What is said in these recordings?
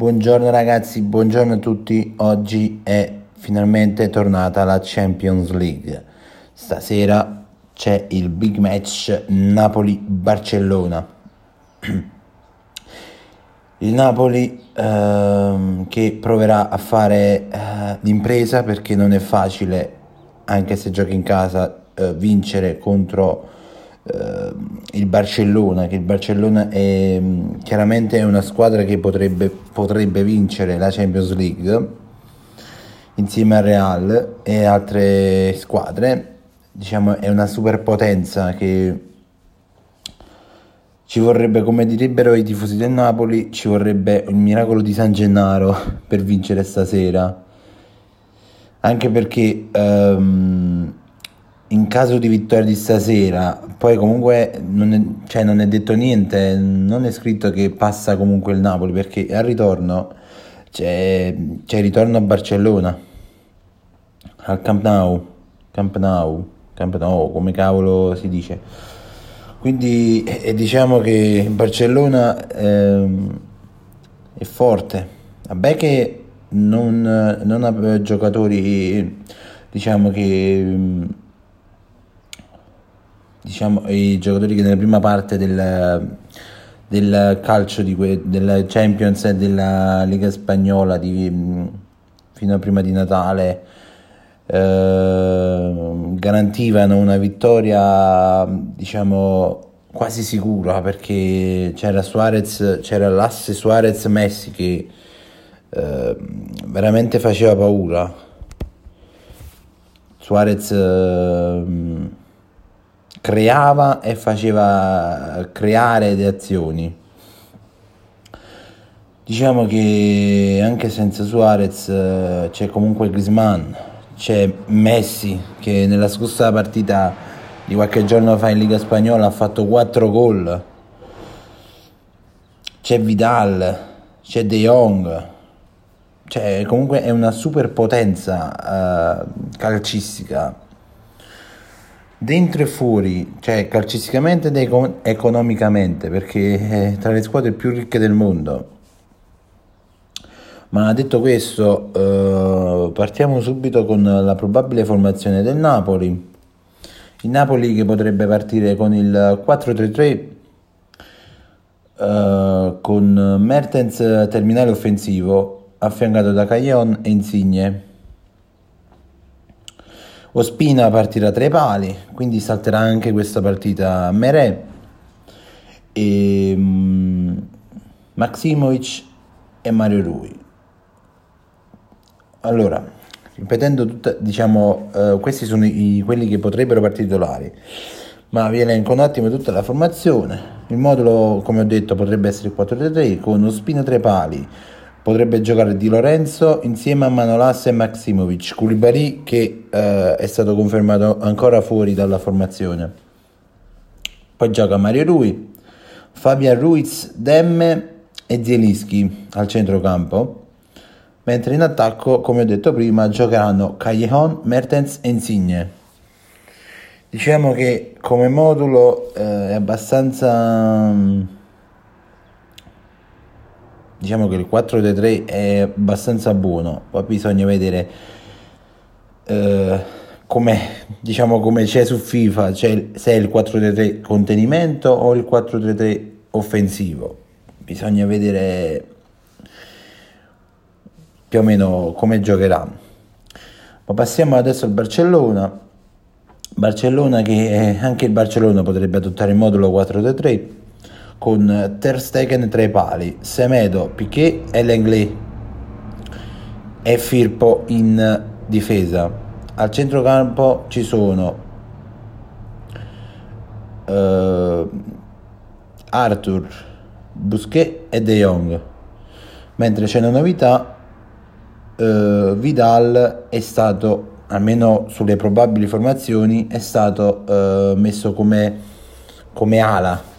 Buongiorno ragazzi, buongiorno a tutti. Oggi è finalmente tornata la Champions League. Stasera c'è il big match Napoli-Barcellona. Il Napoli ehm, che proverà a fare eh, l'impresa perché non è facile, anche se gioca in casa, eh, vincere contro il Barcellona, che il Barcellona è mm, chiaramente una squadra che potrebbe, potrebbe vincere la Champions League insieme al Real e altre squadre. Diciamo è una superpotenza che ci vorrebbe, come direbbero i tifosi del Napoli, ci vorrebbe il miracolo di San Gennaro per vincere stasera. Anche perché um, in caso di vittoria di stasera, poi comunque non è, cioè non è, detto niente, non è scritto che passa comunque il Napoli, perché al ritorno c'è, c'è il ritorno a Barcellona, al Camp Nou, Camp Nou, Camp Nou, come cavolo si dice. Quindi eh, diciamo che Barcellona eh, è forte, vabbè che non, non ha giocatori diciamo che diciamo, i giocatori che nella prima parte del, del calcio que, della Champions e della Lega Spagnola di, fino a prima di Natale eh, garantivano una vittoria diciamo quasi sicura perché c'era Suarez c'era l'asse Suarez Messi che eh, veramente faceva paura. Suarez eh, creava e faceva creare le azioni. Diciamo che anche senza Suarez eh, c'è comunque Griezmann, c'è Messi che nella scorsa partita di qualche giorno fa in Liga Spagnola ha fatto 4 gol. C'è Vidal, c'è De Jong. Cioè, comunque è una superpotenza uh, calcistica dentro e fuori, cioè calcisticamente ed economicamente, perché è tra le squadre più ricche del mondo. Ma detto questo, eh, partiamo subito con la probabile formazione del Napoli. Il Napoli che potrebbe partire con il 4-3-3 eh, con Mertens terminale offensivo affiancato da Caglion e Insigne. Ospina partirà tra i pali, quindi salterà anche questa partita a Mere. E, um, Maximovic e Mario Rui. Allora, ripetendo tutta, diciamo, uh, questi sono i, quelli che potrebbero partire titolari, ma vi elenco un attimo tutta la formazione. Il modulo, come ho detto, potrebbe essere il 4-3-3 con Ospina tra i pali, potrebbe giocare Di Lorenzo insieme a Manolas e Maximovic, Koulibaly che eh, è stato confermato ancora fuori dalla formazione. Poi gioca Mario Rui, Fabian Ruiz, Demme e Zielinski al centrocampo. Mentre in attacco, come ho detto prima, giocheranno Callejon, Mertens e Insigne. Diciamo che come modulo eh, è abbastanza diciamo che il 4-3 è abbastanza buono, poi bisogna vedere eh, come, diciamo, come c'è su FIFA, cioè se è il 4-3 contenimento o il 4-3 offensivo. Bisogna vedere più o meno come giocherà. Ma passiamo adesso al Barcellona. Barcellona che anche il Barcellona potrebbe adottare il modulo 4-3 con Ter Stegen tra i pali, Semedo, Piquet e Lenglet e Firpo in difesa. Al centrocampo ci sono uh, Arthur, Busquet e De Jong, mentre c'è una novità, uh, Vidal è stato, almeno sulle probabili formazioni, è stato uh, messo come, come ala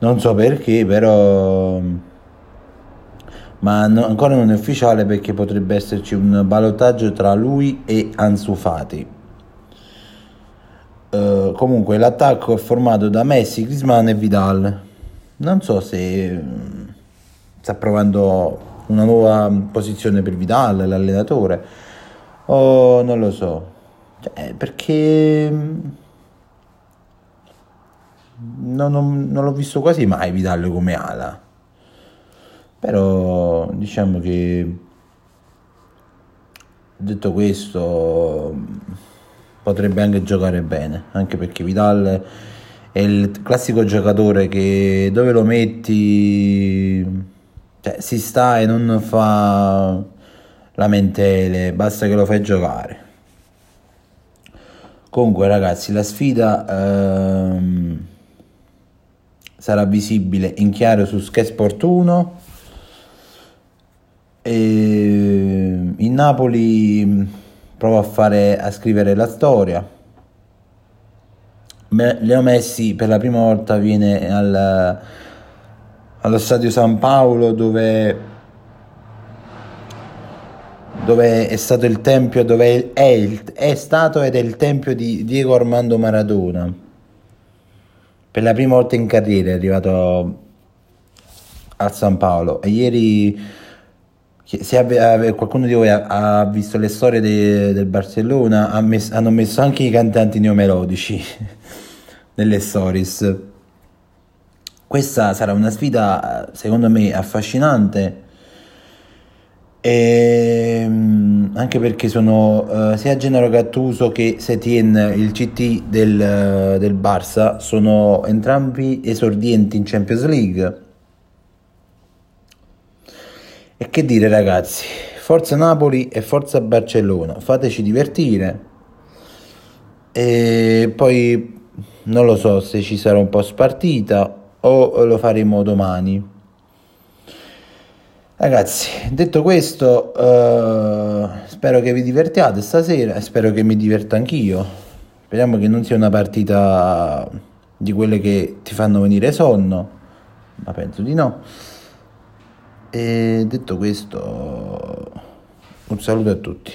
non so perché, però... Ma no, ancora non è ufficiale perché potrebbe esserci un ballottaggio tra lui e Ansu Fati. Uh, comunque l'attacco è formato da Messi, Griezmann e Vidal. Non so se sta provando una nuova posizione per Vidal, l'allenatore, o non lo so, cioè, perché non, non, non, l'ho visto quasi mai Vidal come ala, però diciamo che detto questo potrebbe anche giocare bene, anche perché Vidal è il classico giocatore che dove lo metti cioè, si sta e non fa lamentele, basta che lo fai giocare. Comunque ragazzi, la sfida ehm, sarà visibile in chiaro su Sky Sport 1 e in Napoli provo a fare a scrivere la storia. Leo Messi per la prima volta viene al allo stadio San Paolo dove, dove è stato il tempio, dove è, il, è stato ed è il tempio di Diego Armando Maradona. Per la prima volta in carriera è arrivato a San Paolo e ieri se ave, qualcuno di voi ha, ha visto le storie de, del Barcellona ha messo, hanno messo anche i cantanti neomelodici nelle stories. Questa sarà una sfida secondo me affascinante e, ehm, anche perché sono uh, sia Gennaro Gattuso che Setien, il CT del, del Barça, sono entrambi esordienti in Champions League. E che dire ragazzi, forza Napoli e forza Barcellona, fateci divertire. E poi non lo so se ci sarà un po' spartita o lo faremo domani. Ragazzi, detto questo, uh, spero che vi divertiate stasera e spero che mi diverta anch'io. Speriamo che non sia una partita di quelle che ti fanno venire sonno, ma penso di no. E detto questo, un saluto a tutti.